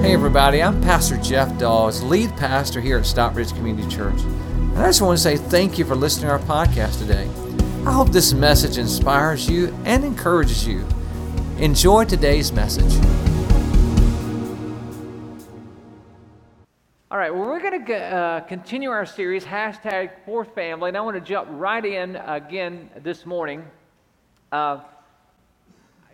Hey, everybody, I'm Pastor Jeff Dawes, lead pastor here at Stockbridge Community Church. And I just want to say thank you for listening to our podcast today. I hope this message inspires you and encourages you. Enjoy today's message. All right, well, we're going to uh, continue our series, hashtag Fourth Family, and I want to jump right in again this morning. Uh,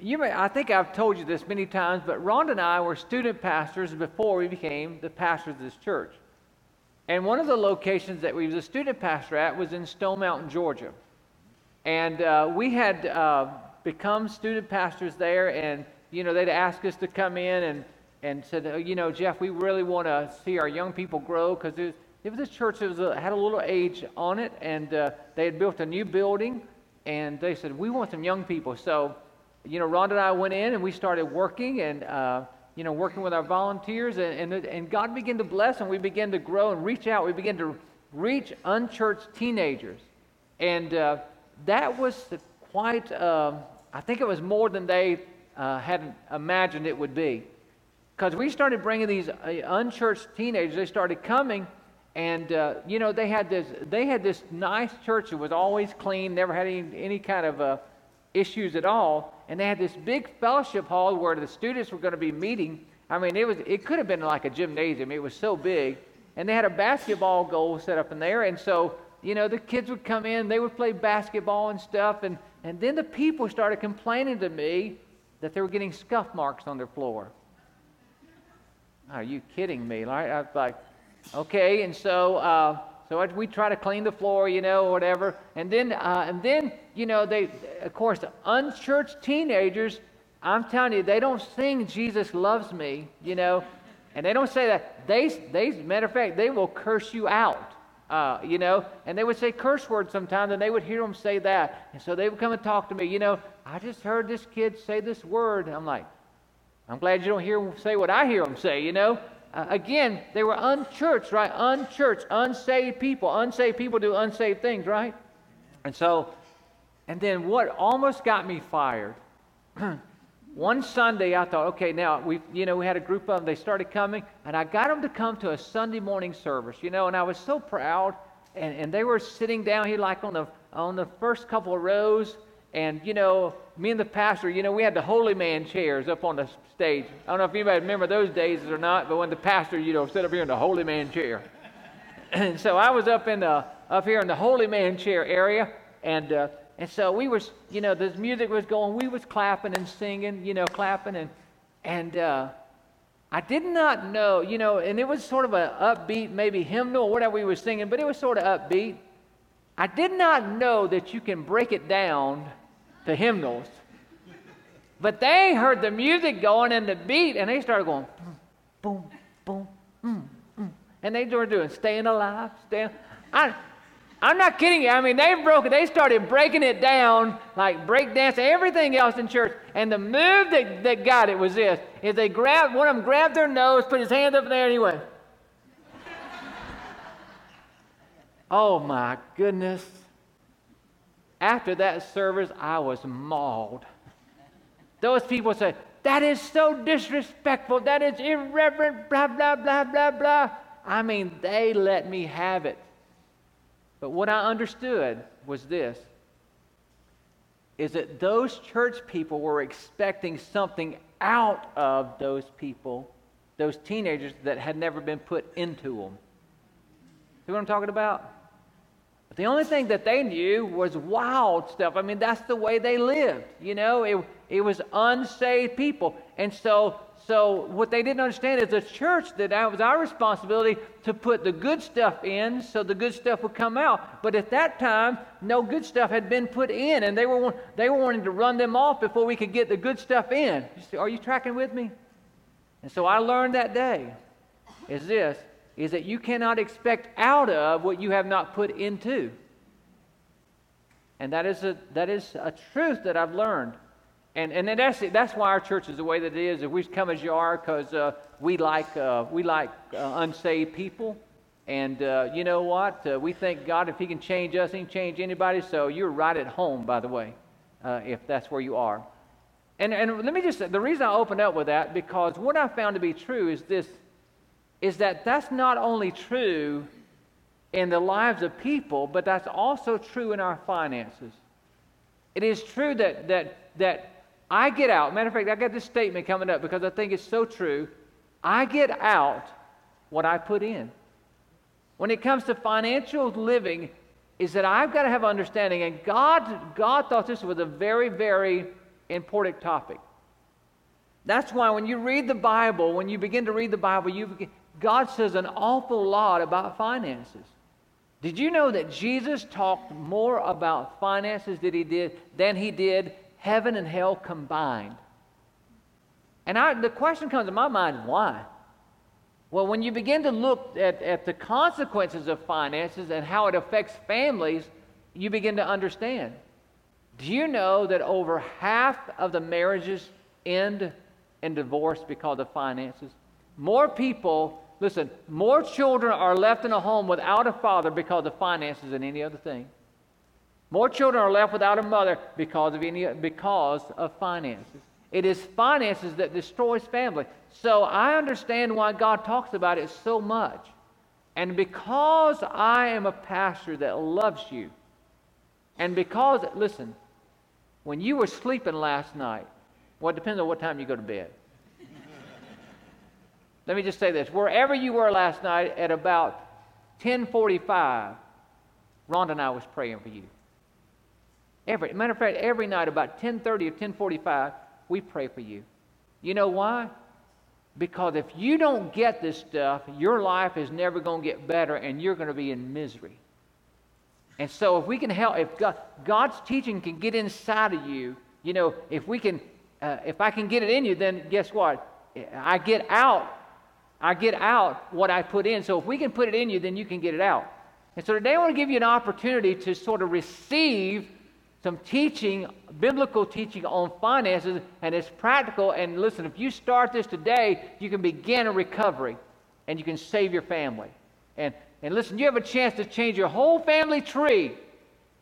you may, I think I've told you this many times, but Rhonda and I were student pastors before we became the pastors of this church. And one of the locations that we was a student pastor at was in Stone Mountain, Georgia. And uh, we had uh, become student pastors there, and you know they'd ask us to come in and and said, oh, you know, Jeff, we really want to see our young people grow because it, it was a church that was a, had a little age on it, and uh, they had built a new building, and they said we want some young people. So you know, Rhonda and I went in and we started working and, uh, you know, working with our volunteers, and, and, and God began to bless and we began to grow and reach out. We began to reach unchurched teenagers. And uh, that was quite, um, I think it was more than they uh, had imagined it would be. Because we started bringing these uh, unchurched teenagers, they started coming. And uh, you know they had this they had this nice church that was always clean, never had any, any kind of uh, issues at all. And they had this big fellowship hall where the students were going to be meeting. I mean, it was it could have been like a gymnasium. It was so big. And they had a basketball goal set up in there. And so, you know, the kids would come in, they would play basketball and stuff. And, and then the people started complaining to me that they were getting scuff marks on their floor. Are you kidding me? I was like, okay. And so, uh, so we try to clean the floor, you know, or whatever. And then, uh, and then, you know, they, of course, unchurched teenagers. I'm telling you, they don't sing "Jesus loves me," you know, and they don't say that. They, they, matter of fact, they will curse you out, uh, you know, and they would say curse words sometimes, and they would hear them say that, and so they would come and talk to me, you know. I just heard this kid say this word. I'm like, I'm glad you don't hear them say what I hear them say, you know. Uh, again, they were unchurched, right? Unchurched, unsaved people. Unsaved people do unsaved things, right? And so, and then what almost got me fired. One Sunday, I thought, okay, now we, you know, we had a group of them. They started coming, and I got them to come to a Sunday morning service, you know, and I was so proud. And, and they were sitting down here, like on the on the first couple of rows, and, you know, me and the pastor, you know, we had the holy man chairs up on the stage. I don't know if anybody remember those days or not, but when the pastor, you know, sat up here in the holy man chair. and so I was up in the, up here in the holy man chair area, and, uh, and so we was, you know, the music was going, we was clapping and singing, you know, clapping, and, and, uh, I did not know, you know, and it was sort of an upbeat, maybe hymnal or whatever we were singing, but it was sort of upbeat. I did not know that you can break it down the hymnals. But they heard the music going and the beat, and they started going boom, boom, boom, mm, mm. and they were doing "Staying Alive," staying. I, I'm not kidding you. I mean, they broke. They started breaking it down like breakdance, everything else in church. And the move that, that got it was this: is they grabbed one of them grabbed their nose, put his hand up there, anyway. oh my goodness! After that service, I was mauled. Those people say, that is so disrespectful, that is irreverent, blah, blah, blah, blah, blah. I mean, they let me have it. But what I understood was this is that those church people were expecting something out of those people, those teenagers that had never been put into them. See what I'm talking about? The only thing that they knew was wild stuff. I mean, that's the way they lived. You know, it, it was unsaved people. And so, so what they didn't understand is the church that that was our responsibility to put the good stuff in so the good stuff would come out. But at that time, no good stuff had been put in, and they were, they were wanting to run them off before we could get the good stuff in. Are you tracking with me? And so I learned that day is this is that you cannot expect out of what you have not put into. And that is a, that is a truth that I've learned. And, and that's, that's why our church is the way that it is. If we come as you are, because uh, we like, uh, we like uh, unsaved people. And uh, you know what? Uh, we thank God if He can change us, He can change anybody. So you're right at home, by the way, uh, if that's where you are. And, and let me just the reason I opened up with that, because what I found to be true is this is that that's not only true in the lives of people, but that's also true in our finances. It is true that that that I get out. Matter of fact, I got this statement coming up because I think it's so true. I get out what I put in. When it comes to financial living, is that I've got to have understanding, and God, God thought this was a very, very important topic. That's why when you read the Bible, when you begin to read the Bible, you God says an awful lot about finances. Did you know that Jesus talked more about finances than he did, than he did heaven and hell combined? And I, the question comes to my mind why? Well, when you begin to look at, at the consequences of finances and how it affects families, you begin to understand. Do you know that over half of the marriages end in divorce because of finances? More people, listen, more children are left in a home without a father because of finances than any other thing. More children are left without a mother because of any because of finances. It is finances that destroys family. So I understand why God talks about it so much. And because I am a pastor that loves you, and because, listen, when you were sleeping last night, well, it depends on what time you go to bed. Let me just say this. Wherever you were last night at about 1045, Rhonda and I was praying for you. Every matter of fact, every night about 1030 or 1045, we pray for you. You know why? Because if you don't get this stuff, your life is never going to get better and you're going to be in misery. And so, if we can help, if God, God's teaching can get inside of you, you know, if we can, uh, if I can get it in you, then guess what? I get out, I get out what I put in. So, if we can put it in you, then you can get it out. And so, today I want to give you an opportunity to sort of receive some teaching, biblical teaching on finances, and it's practical. And listen, if you start this today, you can begin a recovery and you can save your family. And, and listen, you have a chance to change your whole family tree.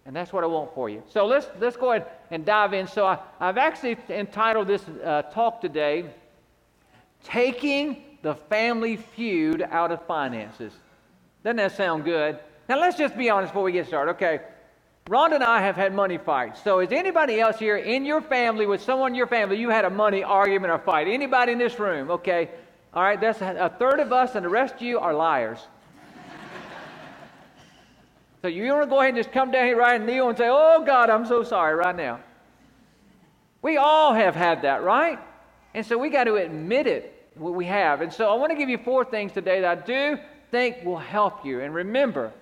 And that's what I want for you. So let's, let's go ahead and dive in. So I, have actually entitled this uh, talk today, Taking the Family Feud Out of Finances. Doesn't that sound good? Now let's just be honest before we get started. Okay, Rhonda and I have had money fights. So is anybody else here in your family, with someone in your family, you had a money argument or fight? Anybody in this room? Okay. All right, that's a third of us, and the rest of you are liars. so you want to go ahead and just come down here right and kneel and say, Oh God, I'm so sorry right now. We all have had that, right? And so we got to admit it, we have. And so I want to give you four things today that I do think will help you. And remember,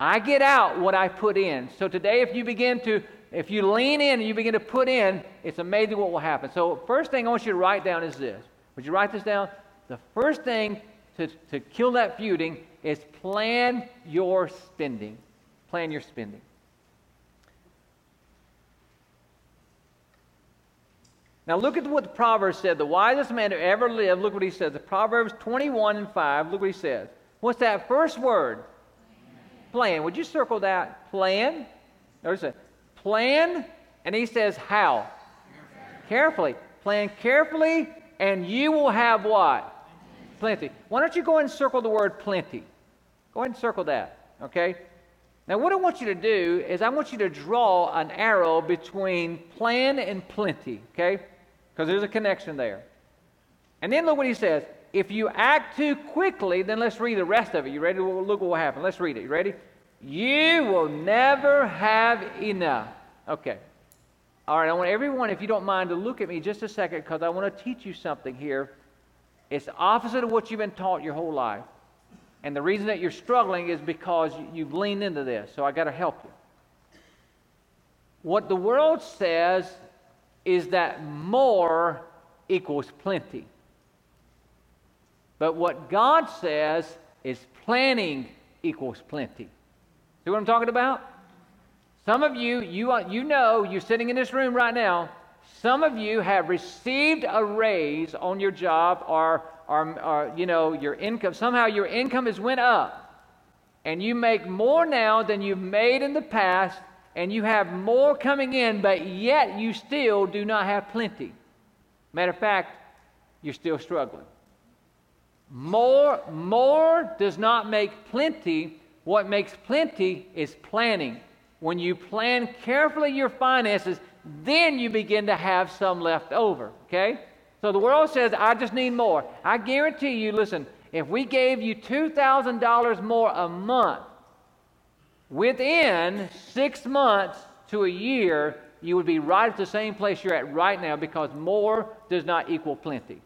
I get out what I put in. So today, if you begin to, if you lean in and you begin to put in, it's amazing what will happen. So, first thing I want you to write down is this. Would you write this down? The first thing to, to kill that feuding is plan your spending. Plan your spending. Now look at what the Proverbs said. The wisest man who ever lived, look what he says. The Proverbs 21 and 5, look what he says. What's that first word? plan. Would you circle that? Plan. Notice it. Plan, and he says how? Carefully. Plan carefully, and you will have what? Plenty. Why don't you go and circle the word plenty? Go ahead and circle that. Okay? Now, what I want you to do is I want you to draw an arrow between plan and plenty, okay? Because there's a connection there. And then look what he says. If you act too quickly, then let's read the rest of it. You ready? Look what will happen. Let's read it. You ready? You will never have enough. Okay. All right, I want everyone, if you don't mind, to look at me just a second because I want to teach you something here. It's the opposite of what you've been taught your whole life. And the reason that you're struggling is because you've leaned into this. So I got to help you. What the world says is that more equals plenty. But what God says is planning equals plenty. See what I'm talking about? Some of you, you, you know, you're sitting in this room right now. Some of you have received a raise on your job or, or, or you know, your income. Somehow your income has went up. And you make more now than you've made in the past. And you have more coming in, but yet you still do not have plenty. Matter of fact, you're still struggling. More, more does not make plenty. What makes plenty is planning. When you plan carefully your finances, then you begin to have some left over. Okay? So the world says, I just need more. I guarantee you, listen, if we gave you $2,000 more a month, within six months to a year, you would be right at the same place you're at right now because more does not equal plenty.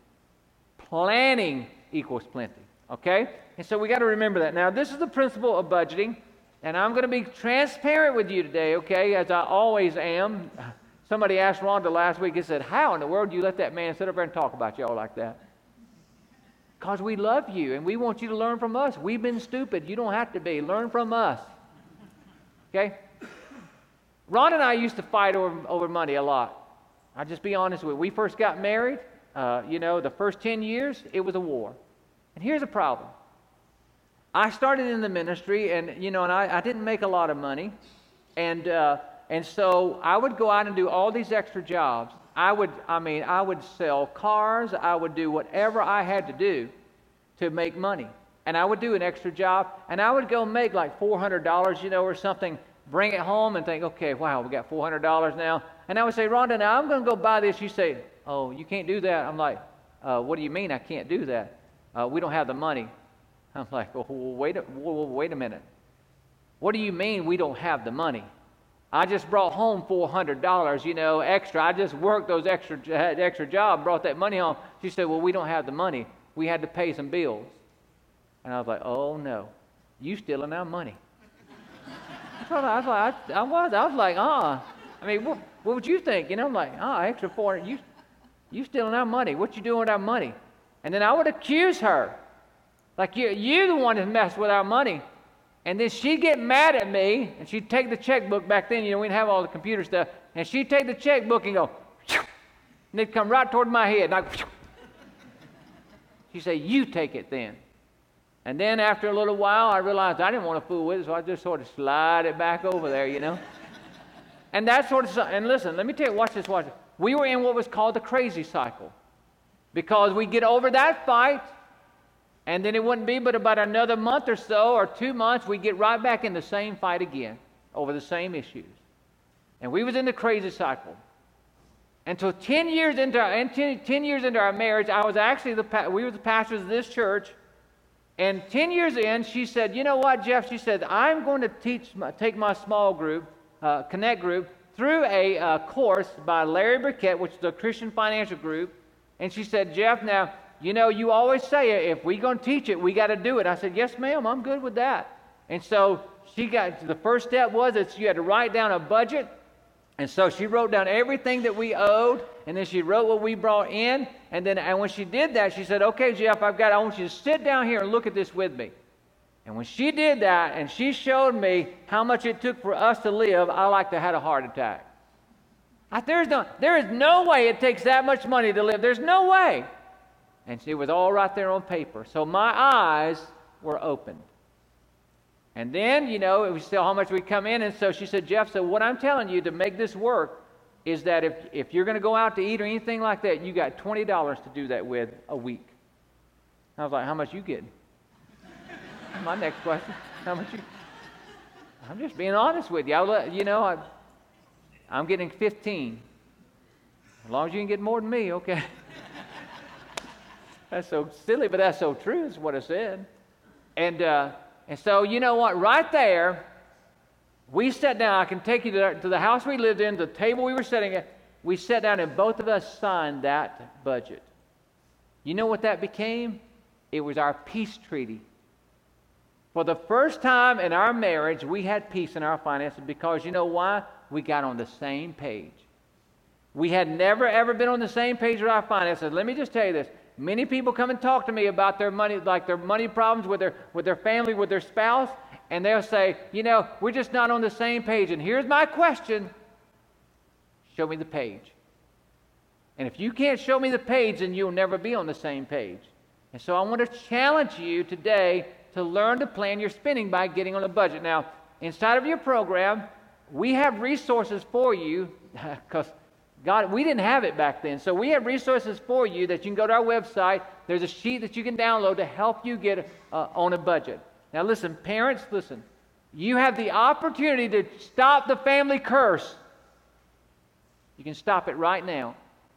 Planning equals plenty. Okay? And so we got to remember that. Now, this is the principle of budgeting, and I'm going to be transparent with you today, okay, as I always am. Somebody asked Rhonda last week, he said, How in the world do you let that man sit up there and talk about y'all like that? Because we love you and we want you to learn from us. We've been stupid. You don't have to be. Learn from us. Okay? Ron and I used to fight over, over money a lot. I'll just be honest with you. We first got married, uh, you know, the first 10 years, it was a war. And here's a problem. I started in the ministry, and, you know, and I, I didn't make a lot of money. And, uh, and so I would go out and do all these extra jobs. I would, I mean, I would sell cars. I would do whatever I had to do to make money. And I would do an extra job, and I would go make like $400, you know, or something bring it home and think, okay, wow, we got $400 now. And I would say, Rhonda, now I'm going to go buy this. You say, oh, you can't do that. I'm like, uh, what do you mean I can't do that? Uh, we don't have the money. I'm like, well, wait, a, wait a minute. What do you mean we don't have the money? I just brought home $400, you know, extra. I just worked those extra, extra job, brought that money home. She said, well, we don't have the money. We had to pay some bills. And I was like, oh, no. You stealing our money. I was like, I, was, I was like, ah. I mean, what, what would you think? You know, I'm like, ah, extra 400. You, you stealing our money. What you doing with our money? And then I would accuse her. Like, you, you're the one that messed with our money. And then she'd get mad at me, and she'd take the checkbook back then. You know, we didn't have all the computer stuff. And she'd take the checkbook and go, and they'd come right toward my head. And I'd, she'd say, You take it then. And then after a little while, I realized I didn't want to fool with it, so I just sort of slide it back over there, you know. and that sort of and listen, let me tell you, watch this, watch this. We were in what was called the crazy cycle. Because we get over that fight, and then it wouldn't be but about another month or so, or two months, we get right back in the same fight again over the same issues. And we was in the crazy cycle. Until 10 years into our, 10, 10 years into our marriage, I was actually the, we were the pastors of this church, and 10 years in, she said, You know what, Jeff? She said, I'm going to teach, take my small group, uh, Connect group, through a uh, course by Larry Burkett, which is a Christian financial group. And she said, Jeff, now, you know, you always say if we're going to teach it, we got to do it. I said, Yes, ma'am, I'm good with that. And so she got, the first step was that you had to write down a budget and so she wrote down everything that we owed, and then she wrote what we brought in. And then and when she did that, she said, Okay, Jeff, I've got I want you to sit down here and look at this with me. And when she did that and she showed me how much it took for us to live, I like to had a heart attack. I, there's no, there is no way it takes that much money to live. There's no way. And it was all right there on paper. So my eyes were opened. And then, you know, we saw how much we come in. And so she said, Jeff, so what I'm telling you to make this work is that if, if you're going to go out to eat or anything like that, you got $20 to do that with a week. I was like, how much you getting? My next question, how much you? I'm just being honest with you. I'll let, you know, I, I'm getting 15. As long as you can get more than me, okay. that's so silly, but that's so true, is what I said. And, uh, and so, you know what? Right there, we sat down. I can take you to the, to the house we lived in, the table we were sitting at. We sat down and both of us signed that budget. You know what that became? It was our peace treaty. For the first time in our marriage, we had peace in our finances because you know why? We got on the same page. We had never, ever been on the same page with our finances. Let me just tell you this Many people come and talk to me about their money, like their money problems with their, with their family, with their spouse, and they'll say, you know, we're just not on the same page. And here's my question show me the page. And if you can't show me the page, then you'll never be on the same page. And so I want to challenge you today to learn to plan your spending by getting on a budget. Now, inside of your program, we have resources for you because God, we didn't have it back then. So we have resources for you that you can go to our website. There's a sheet that you can download to help you get uh, on a budget. Now, listen, parents, listen. You have the opportunity to stop the family curse. You can stop it right now.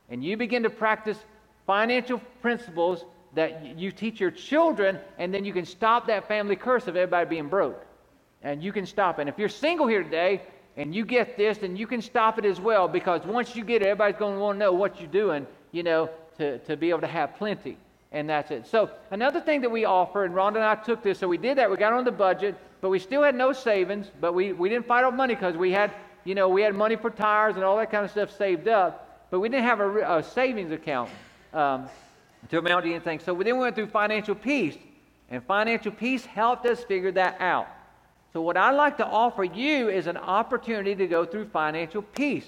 And you begin to practice financial principles that you teach your children, and then you can stop that family curse of everybody being broke. And you can stop it. And if you're single here today and you get this, then you can stop it as well because once you get it, everybody's going to want to know what you're doing, you know, to, to be able to have plenty. And that's it. So, another thing that we offer, and Rhonda and I took this, so we did that. We got on the budget, but we still had no savings, but we, we didn't fight over money because we had, you know, we had money for tires and all that kind of stuff saved up, but we didn't have a, a savings account. Um, to amount to anything. So we then we went through financial peace, and financial peace helped us figure that out. So what I'd like to offer you is an opportunity to go through financial peace.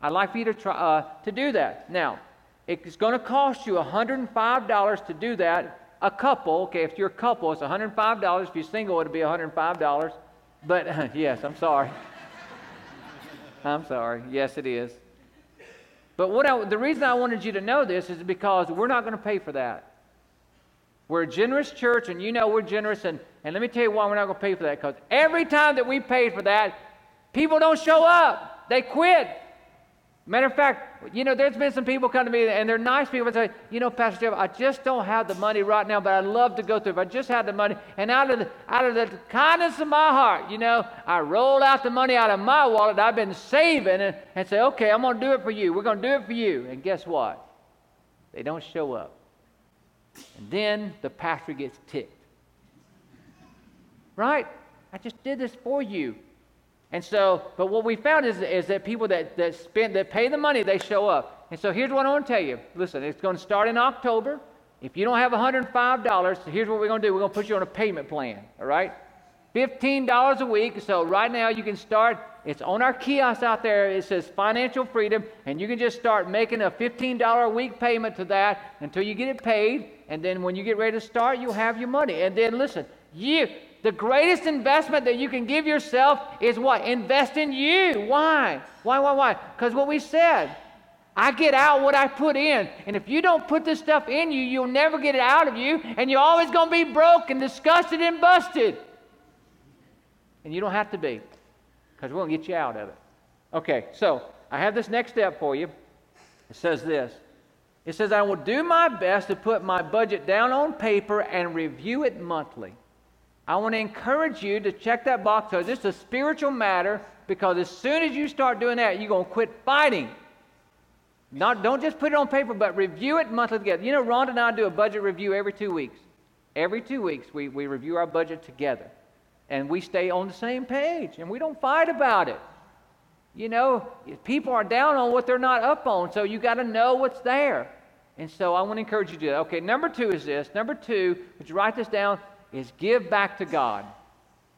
I'd like for you to try uh, to do that. Now, it's going to cost you $105 to do that. A couple, okay, if you're a couple, it's $105. If you're single, it'll be $105. But yes, I'm sorry. I'm sorry. Yes, it is. But what I, the reason I wanted you to know this is because we're not going to pay for that. We're a generous church, and you know we're generous. And, and let me tell you why we're not going to pay for that. Because every time that we paid for that, people don't show up. They quit. Matter of fact, you know, there's been some people come to me and they're nice people and say, you know, Pastor Jeff, I just don't have the money right now, but I'd love to go through. If I just had the money, and out of the, out of the kindness of my heart, you know, I roll out the money out of my wallet I've been saving and, and say, okay, I'm going to do it for you. We're going to do it for you. And guess what? They don't show up. And then the pastor gets ticked. Right? I just did this for you. And so, but what we found is, is that people that, that spend, that pay the money, they show up. And so here's what I want to tell you. Listen, it's going to start in October. If you don't have $105, here's what we're going to do. We're going to put you on a payment plan, all right? $15 a week. So right now you can start. It's on our kiosk out there. It says financial freedom, and you can just start making a $15 a week payment to that until you get it paid. And then when you get ready to start, you'll have your money. And then listen, you the greatest investment that you can give yourself is what? Invest in you. Why? Why, why, why? Because what we said, I get out what I put in. And if you don't put this stuff in you, you'll never get it out of you. And you're always going to be broke and disgusted and busted. And you don't have to be because we're going to get you out of it. Okay, so I have this next step for you. It says this It says, I will do my best to put my budget down on paper and review it monthly. I want to encourage you to check that box because it's a spiritual matter because as soon as you start doing that, you're going to quit fighting. Not, don't just put it on paper, but review it monthly together. You know, Rhonda and I do a budget review every two weeks. Every two weeks, we, we review our budget together. And we stay on the same page, and we don't fight about it. You know, people are down on what they're not up on, so you got to know what's there. And so I want to encourage you to do that. Okay, number two is this. Number two, would you write this down? is give back to God.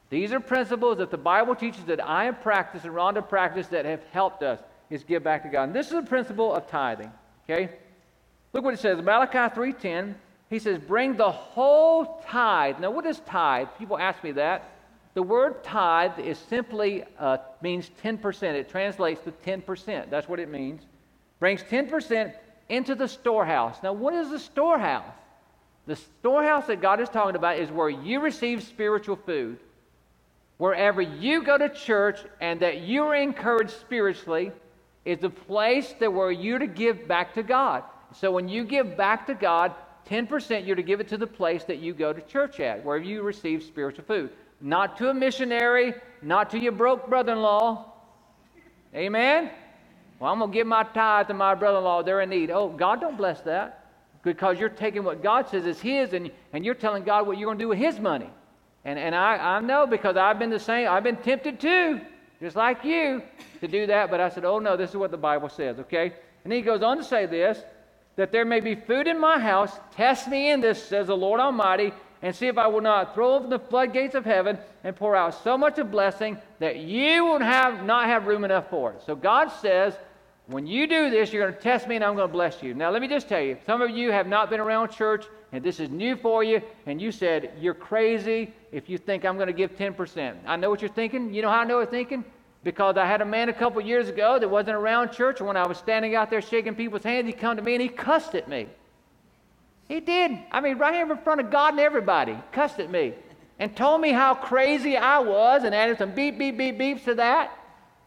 These are principles that the Bible teaches that I have practiced and Rhonda practiced that have helped us is give back to God. And this is a principle of tithing. Okay? Look what it says. Malachi 3.10, he says, bring the whole tithe. Now, what is tithe? People ask me that. The word tithe is simply uh, means 10%. It translates to 10%. That's what it means. Brings 10% into the storehouse. Now, what is the storehouse? The storehouse that God is talking about is where you receive spiritual food. Wherever you go to church and that you are encouraged spiritually is the place that where you're to give back to God. So when you give back to God, 10% you're to give it to the place that you go to church at, where you receive spiritual food. Not to a missionary, not to your broke brother in law. Amen? Well, I'm going to give my tithe to my brother in law. They're in need. Oh, God don't bless that because you're taking what God says is His and, and you're telling God what you're going to do with His money. And, and I, I know because I've been the same, I've been tempted too, just like you, to do that. But I said, oh no, this is what the Bible says, okay? And he goes on to say this that there may be food in my house. Test me in this, says the Lord Almighty, and see if I will not throw open the floodgates of heaven and pour out so much of blessing that you will have, not have room enough for it. So God says, when you do this, you're going to test me and I'm going to bless you. Now, let me just tell you some of you have not been around church and this is new for you, and you said, You're crazy if you think I'm going to give 10%. I know what you're thinking. You know how I know what you're thinking? because I had a man a couple years ago that wasn't around church, when I was standing out there shaking people's hands, he come to me and he cussed at me. He did. I mean, right here in front of God and everybody, cussed at me and told me how crazy I was and added some beep, beep, beep, beeps to that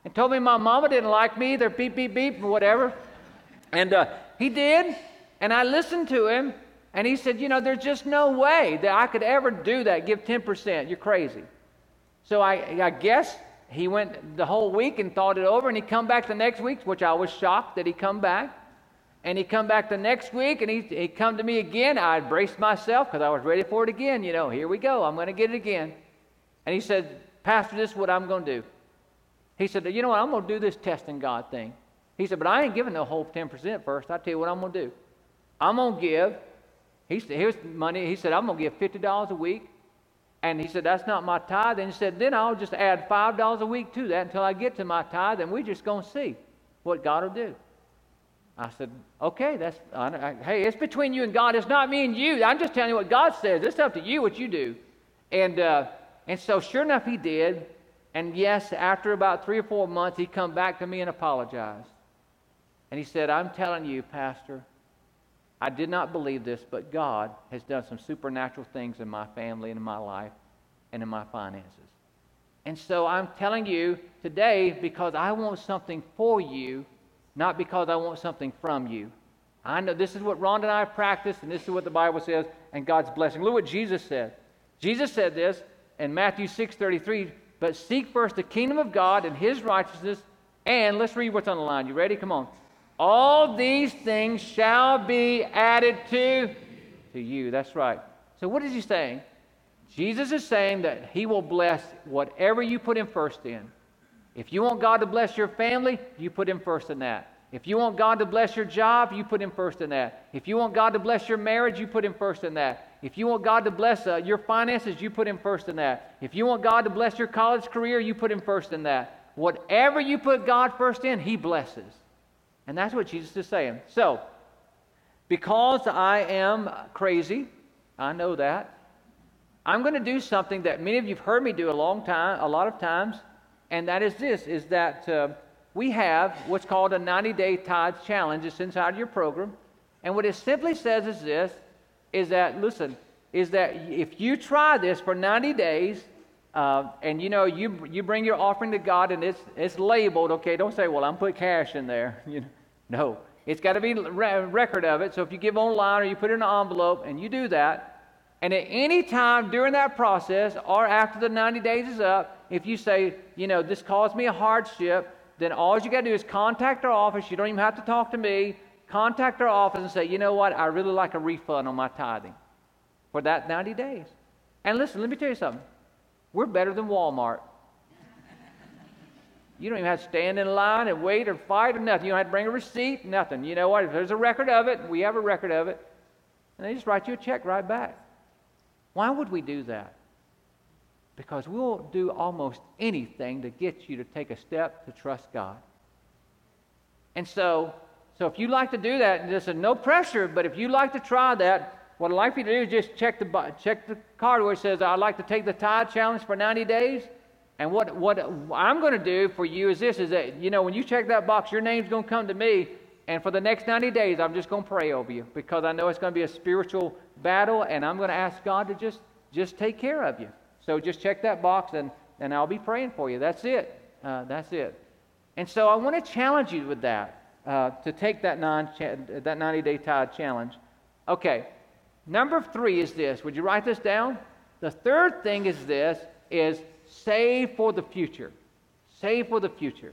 and told me my mama didn't like me either, beep, beep, beep, and whatever. And uh, he did, and I listened to him, and he said, You know, there's just no way that I could ever do that, give 10%. You're crazy. So I, I guess he went the whole week and thought it over, and he come back the next week, which I was shocked that he come back. And he come back the next week, and he, he come to me again. I braced myself because I was ready for it again. You know, here we go. I'm going to get it again. And he said, Pastor, this is what I'm going to do. He said, You know what? I'm going to do this testing God thing. He said, But I ain't giving the whole 10% first. I tell you what I'm going to do. I'm going to give. He said, Here's money. He said, I'm going to give $50 a week. And he said, That's not my tithe. And he said, Then I'll just add $5 a week to that until I get to my tithe, and we're just going to see what God will do. I said, Okay, that's, I, I, hey, it's between you and God. It's not me and you. I'm just telling you what God says. It's up to you what you do. And, uh, and so, sure enough, he did. And yes, after about three or four months, he come back to me and apologized. And he said, I'm telling you, Pastor, I did not believe this, but God has done some supernatural things in my family and in my life and in my finances. And so I'm telling you today because I want something for you, not because I want something from you. I know this is what Ron and I practice, and this is what the Bible says, and God's blessing. Look what Jesus said. Jesus said this in Matthew 6 33 but seek first the kingdom of God and his righteousness. And let's read what's on the line. You ready? Come on. All these things shall be added to, to you. That's right. So, what is he saying? Jesus is saying that he will bless whatever you put him first in. If you want God to bless your family, you put him first in that. If you want God to bless your job, you put Him first in that. If you want God to bless your marriage, you put Him first in that. If you want God to bless uh, your finances, you put Him first in that. If you want God to bless your college career, you put Him first in that. Whatever you put God first in, He blesses. And that's what Jesus is saying. So, because I am crazy, I know that. I'm going to do something that many of you have heard me do a long time, a lot of times, and that is this: is that uh, we have what's called a 90 day tithe challenge. It's inside your program. And what it simply says is this is that, listen, is that if you try this for 90 days, uh, and you know, you, you bring your offering to God and it's, it's labeled, okay, don't say, well, I'm putting cash in there. You know, no, it's got to be a record of it. So if you give online or you put it in an envelope and you do that, and at any time during that process or after the 90 days is up, if you say, you know, this caused me a hardship, then all you got to do is contact our office. You don't even have to talk to me. Contact our office and say, you know what, I really like a refund on my tithing for that 90 days. And listen, let me tell you something. We're better than Walmart. You don't even have to stand in line and wait or fight or nothing. You don't have to bring a receipt, nothing. You know what? If there's a record of it, we have a record of it, and they just write you a check right back. Why would we do that? because we'll do almost anything to get you to take a step to trust God. And so, so if you like to do that, there's no pressure, but if you like to try that, what I'd like for you to do is just check the, check the card where it says, I'd like to take the tithe challenge for 90 days. And what, what I'm going to do for you is this, is that, you know, when you check that box, your name's going to come to me. And for the next 90 days, I'm just going to pray over you because I know it's going to be a spiritual battle, and I'm going to ask God to just, just take care of you. So just check that box and, and I'll be praying for you. That's it. Uh, that's it. And so I want to challenge you with that, uh, to take that, non that 90 day tithe challenge. Okay, number three is this. Would you write this down? The third thing is this, is save for the future. Save for the future.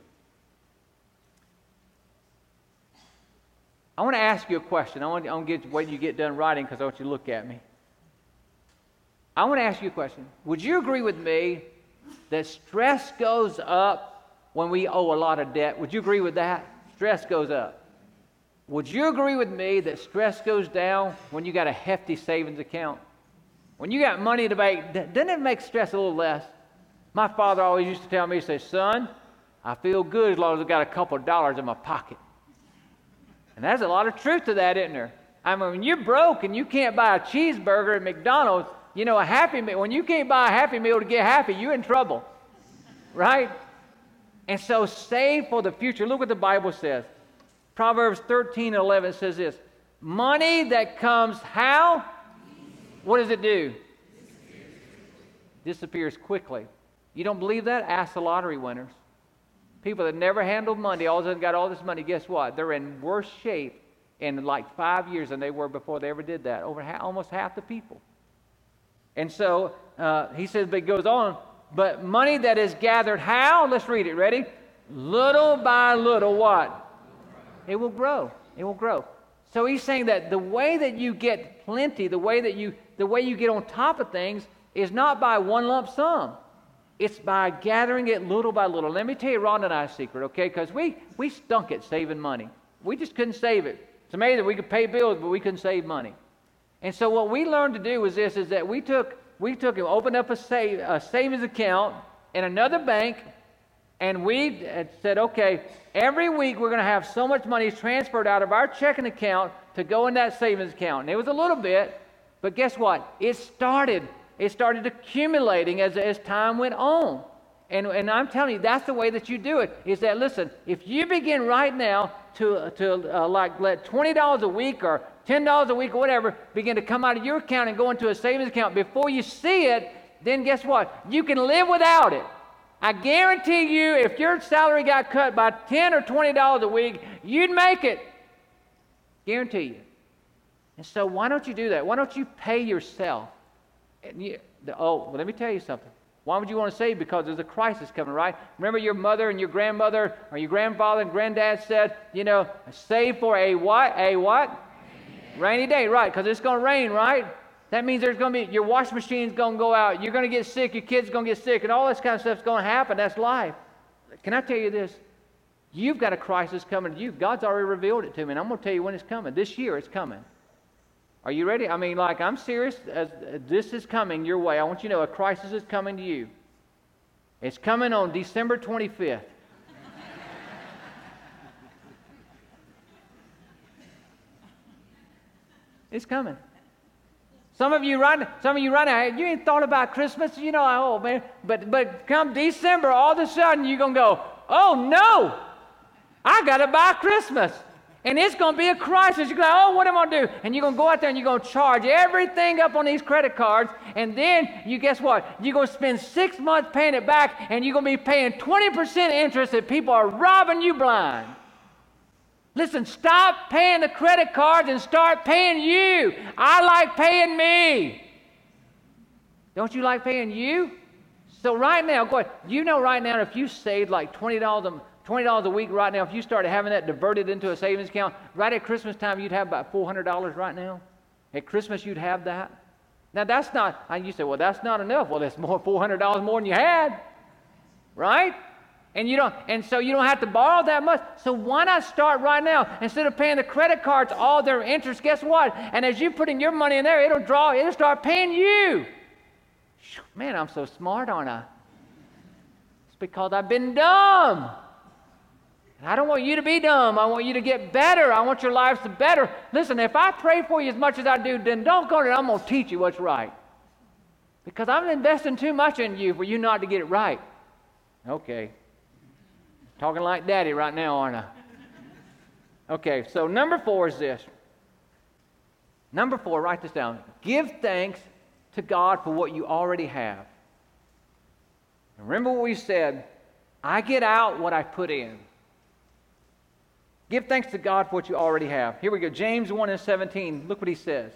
I want to ask you a question. I want, to get, wait you get done writing because I want you to look at me. I want to ask you a question. Would you agree with me that stress goes up when we owe a lot of debt? Would you agree with that? Stress goes up. Would you agree with me that stress goes down when you got a hefty savings account? When you got money to bank, doesn't it make stress a little less? My father always used to tell me, he says, son, I feel good as long as I've got a couple of dollars in my pocket. And there's a lot of truth to that, isn't there? I mean, when you're broke and you can't buy a cheeseburger at McDonald's, you know, a happy meal, when you can't buy a happy meal to get happy, you're in trouble. Right? And so save for the future. Look what the Bible says. Proverbs 13 and 11 says this Money that comes how? What does it do? Disappears quickly. You don't believe that? Ask the lottery winners. People that never handled money, all of a sudden got all this money, guess what? They're in worse shape in like five years than they were before they ever did that. Over ha- almost half the people. And so uh, he says, but it goes on, but money that is gathered how? Let's read it. Ready? Little by little, what? It will grow. It will grow. So he's saying that the way that you get plenty, the way that you the way you get on top of things is not by one lump sum. It's by gathering it little by little. Let me tell you Ron and I's secret, okay? Because we, we stunk at saving money. We just couldn't save it. It's amazing we could pay bills, but we couldn't save money. And so what we learned to do was this, is that we took, we took him, opened up a, save, a savings account in another bank, and we said, okay, every week we're going to have so much money transferred out of our checking account to go in that savings account. And it was a little bit, but guess what? It started it started accumulating as, as time went on. And, and I'm telling you, that's the way that you do it. Is that, listen, if you begin right now to, to uh, like let $20 a week or $10 a week or whatever begin to come out of your account and go into a savings account before you see it, then guess what? You can live without it. I guarantee you, if your salary got cut by 10 or $20 a week, you'd make it. Guarantee you. And so, why don't you do that? Why don't you pay yourself? You, the, oh, well, let me tell you something. Why would you want to save? Because there's a crisis coming, right? Remember your mother and your grandmother or your grandfather and granddad said, you know, save for a what? A what? Rainy day, right? Because it's going to rain, right? That means there's going to be your washing machine's going to go out. You're going to get sick. Your kid's going to get sick, and all this kind of stuff's going to happen. That's life. Can I tell you this? You've got a crisis coming to you. God's already revealed it to me, and I'm going to tell you when it's coming. This year, it's coming. Are you ready? I mean, like, I'm serious. As, this is coming your way. I want you to know a crisis is coming to you. It's coming on December 25th. it's coming. Some of you right, some of you right now, you ain't thought about Christmas, you know. Oh man, but but come December, all of a sudden you're gonna go, oh no, I gotta buy Christmas. And it's going to be a crisis. You're going, to, oh, what am I going to do? And you're going to go out there and you're going to charge everything up on these credit cards. And then you guess what? You're going to spend six months paying it back, and you're going to be paying 20% interest that people are robbing you blind. Listen, stop paying the credit cards and start paying you. I like paying me. Don't you like paying you? So right now, go ahead. You know right now if you saved like $20 a $20 a week right now, if you started having that diverted into a savings account, right at Christmas time, you'd have about $400 right now. At Christmas, you'd have that. Now, that's not, and you say, well, that's not enough. Well, that's more $400 more than you had, right? And you don't, and so you don't have to borrow that much. So why not start right now? Instead of paying the credit cards all their interest, guess what? And as you put in your money in there, it'll draw, it'll start paying you. Man, I'm so smart, aren't I? It's because I've been dumb. I don't want you to be dumb. I want you to get better. I want your lives to better. Listen, if I pray for you as much as I do, then don't go to I'm going to teach you what's right. Because I'm investing too much in you for you not to get it right. Okay. Talking like daddy right now, aren't I? Okay, so number four is this. Number four, write this down. Give thanks to God for what you already have. Remember what we said I get out what I put in. Give thanks to God for what you already have. Here we go. James 1 and 17. Look what he says.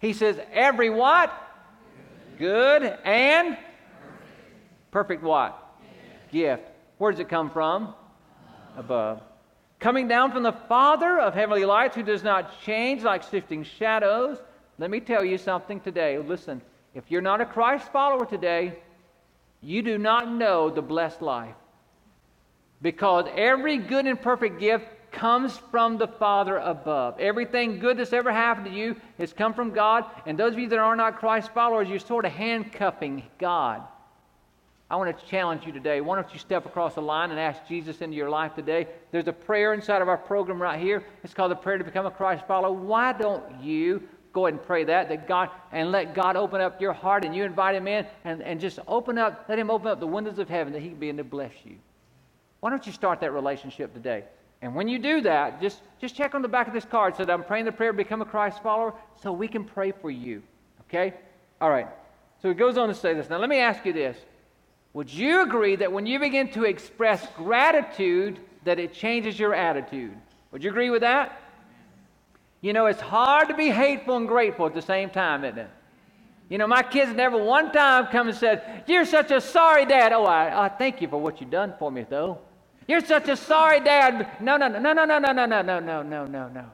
He says, Every what? Good, and perfect. what? Gift. Where does it come from? Above. Coming down from the Father of heavenly lights who does not change like shifting shadows. Let me tell you something today. Listen, if you're not a Christ follower today, you do not know the blessed life. Because every good and perfect gift comes from the Father above. Everything good that's ever happened to you has come from God. And those of you that are not Christ followers, you're sort of handcuffing God. I want to challenge you today. Why don't you step across the line and ask Jesus into your life today? There's a prayer inside of our program right here. It's called the prayer to become a Christ follower. Why don't you go ahead and pray that, that God, and let God open up your heart and you invite Him in and, and just open up, let Him open up the windows of heaven that He can begin to bless you. Why don't you start that relationship today? And when you do that, just, just check on the back of this card so that I'm praying the prayer, to become a Christ follower, so we can pray for you. Okay? All right. So he goes on to say this. Now, let me ask you this. Would you agree that when you begin to express gratitude, that it changes your attitude? Would you agree with that? You know, it's hard to be hateful and grateful at the same time, isn't it? You know, my kids never one time come and said, You're such a sorry dad. Oh, I, I thank you for what you've done for me, though. You're such a sorry dad. No, no, no, no, no, no, no, no, no, no, no, no.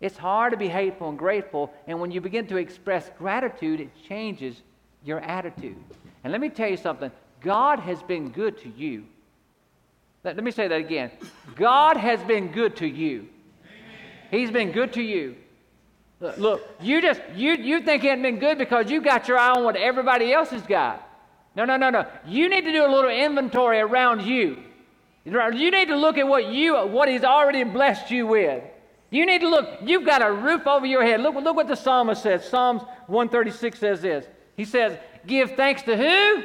It's hard to be hateful and grateful, and when you begin to express gratitude, it changes your attitude. And let me tell you something God has been good to you. Let, let me say that again. God has been good to you. He's been good to you. Look, look, you just you you think he hasn't been good because you got your eye on what everybody else has got. No, no, no, no. You need to do a little inventory around you. You need to look at what you what he's already blessed you with. You need to look, you've got a roof over your head. Look, look what the psalmist says. Psalms 136 says this. He says, Give thanks to who?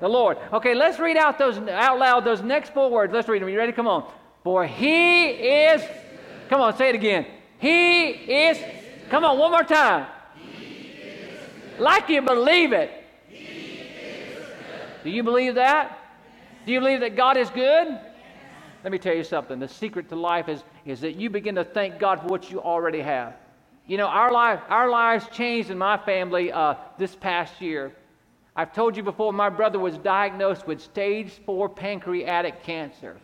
The Lord. Okay, let's read out those out loud those next four words. Let's read them. You ready? Come on. For he is Come on, say it again. He is, come on, one more time. Like you believe it. Do you believe that? Do you believe that God is good? Let me tell you something. The secret to life is, is that you begin to thank God for what you already have. You know, our, life, our lives changed in my family uh, this past year. I've told you before, my brother was diagnosed with stage four pancreatic cancer.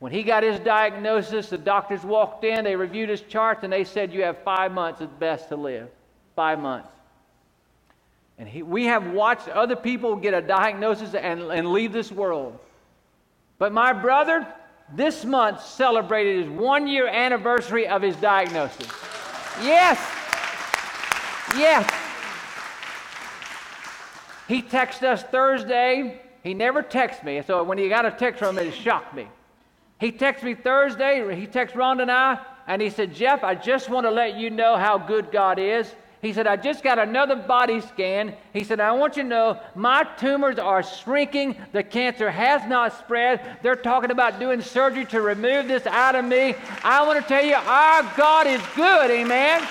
When he got his diagnosis, the doctors walked in, they reviewed his charts, and they said, You have five months at best to live. Five months. And he, we have watched other people get a diagnosis and, and leave this world. But my brother, this month, celebrated his one year anniversary of his diagnosis. Yes. Yes. He texted us Thursday. He never texts me, so when he got a text from him, it shocked me. He texted me Thursday, he texted Rhonda and I, and he said, Jeff, I just want to let you know how good God is. He said, I just got another body scan. He said, I want you to know my tumors are shrinking. The cancer has not spread. They're talking about doing surgery to remove this out of me. I want to tell you, our God is good. Amen.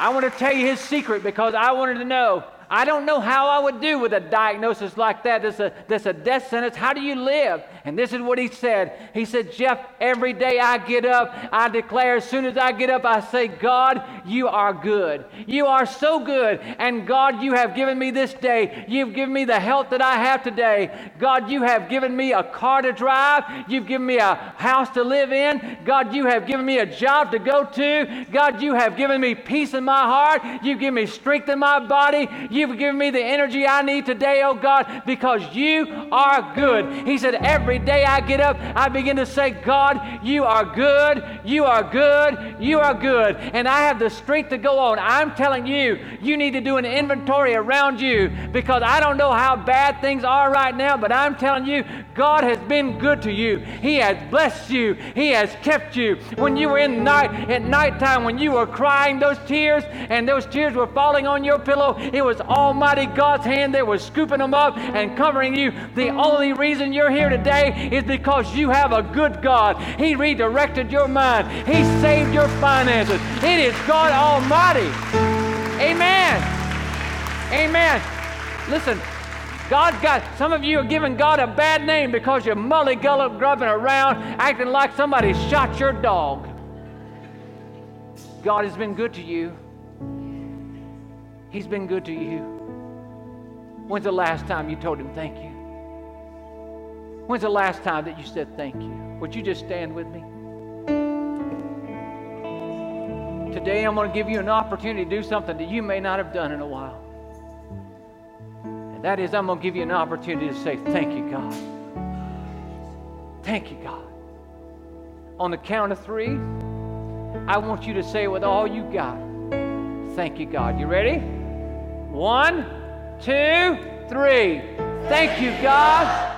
I want to tell you his secret because I wanted to know I don't know how I would do with a diagnosis like that. That's a, that's a death sentence. How do you live? And this is what he said. He said, Jeff, every day I get up, I declare, as soon as I get up, I say, God, you are good. You are so good. And God, you have given me this day. You've given me the health that I have today. God, you have given me a car to drive. You've given me a house to live in. God, you have given me a job to go to. God, you have given me peace in my heart. You've given me strength in my body. You've given me the energy I need today, oh God, because you are good. He said, Every day I get up, I begin to say, God, you are good, you are good, you are good. And I have the strength to go on. I'm telling you, you need to do an inventory around you because I don't know how bad things are right now, but I'm telling you, God has been good to you. He has blessed you, He has kept you. When you were in night, at nighttime, when you were crying those tears and those tears were falling on your pillow, it was Almighty God's hand that was scooping them up and covering you. The only reason you're here today is because you have a good God. He redirected your mind, He saved your finances. It is God Almighty. Amen. Amen. Listen, God's got, some of you are giving God a bad name because you're mully-grubbing around acting like somebody shot your dog. God has been good to you. He's been good to you. When's the last time you told him thank you? When's the last time that you said thank you? Would you just stand with me? Today I'm going to give you an opportunity to do something that you may not have done in a while. And that is, I'm going to give you an opportunity to say, Thank you, God. Thank you, God. On the count of three, I want you to say with all you got, Thank you, God. You ready? One, two, three. Thank you, God.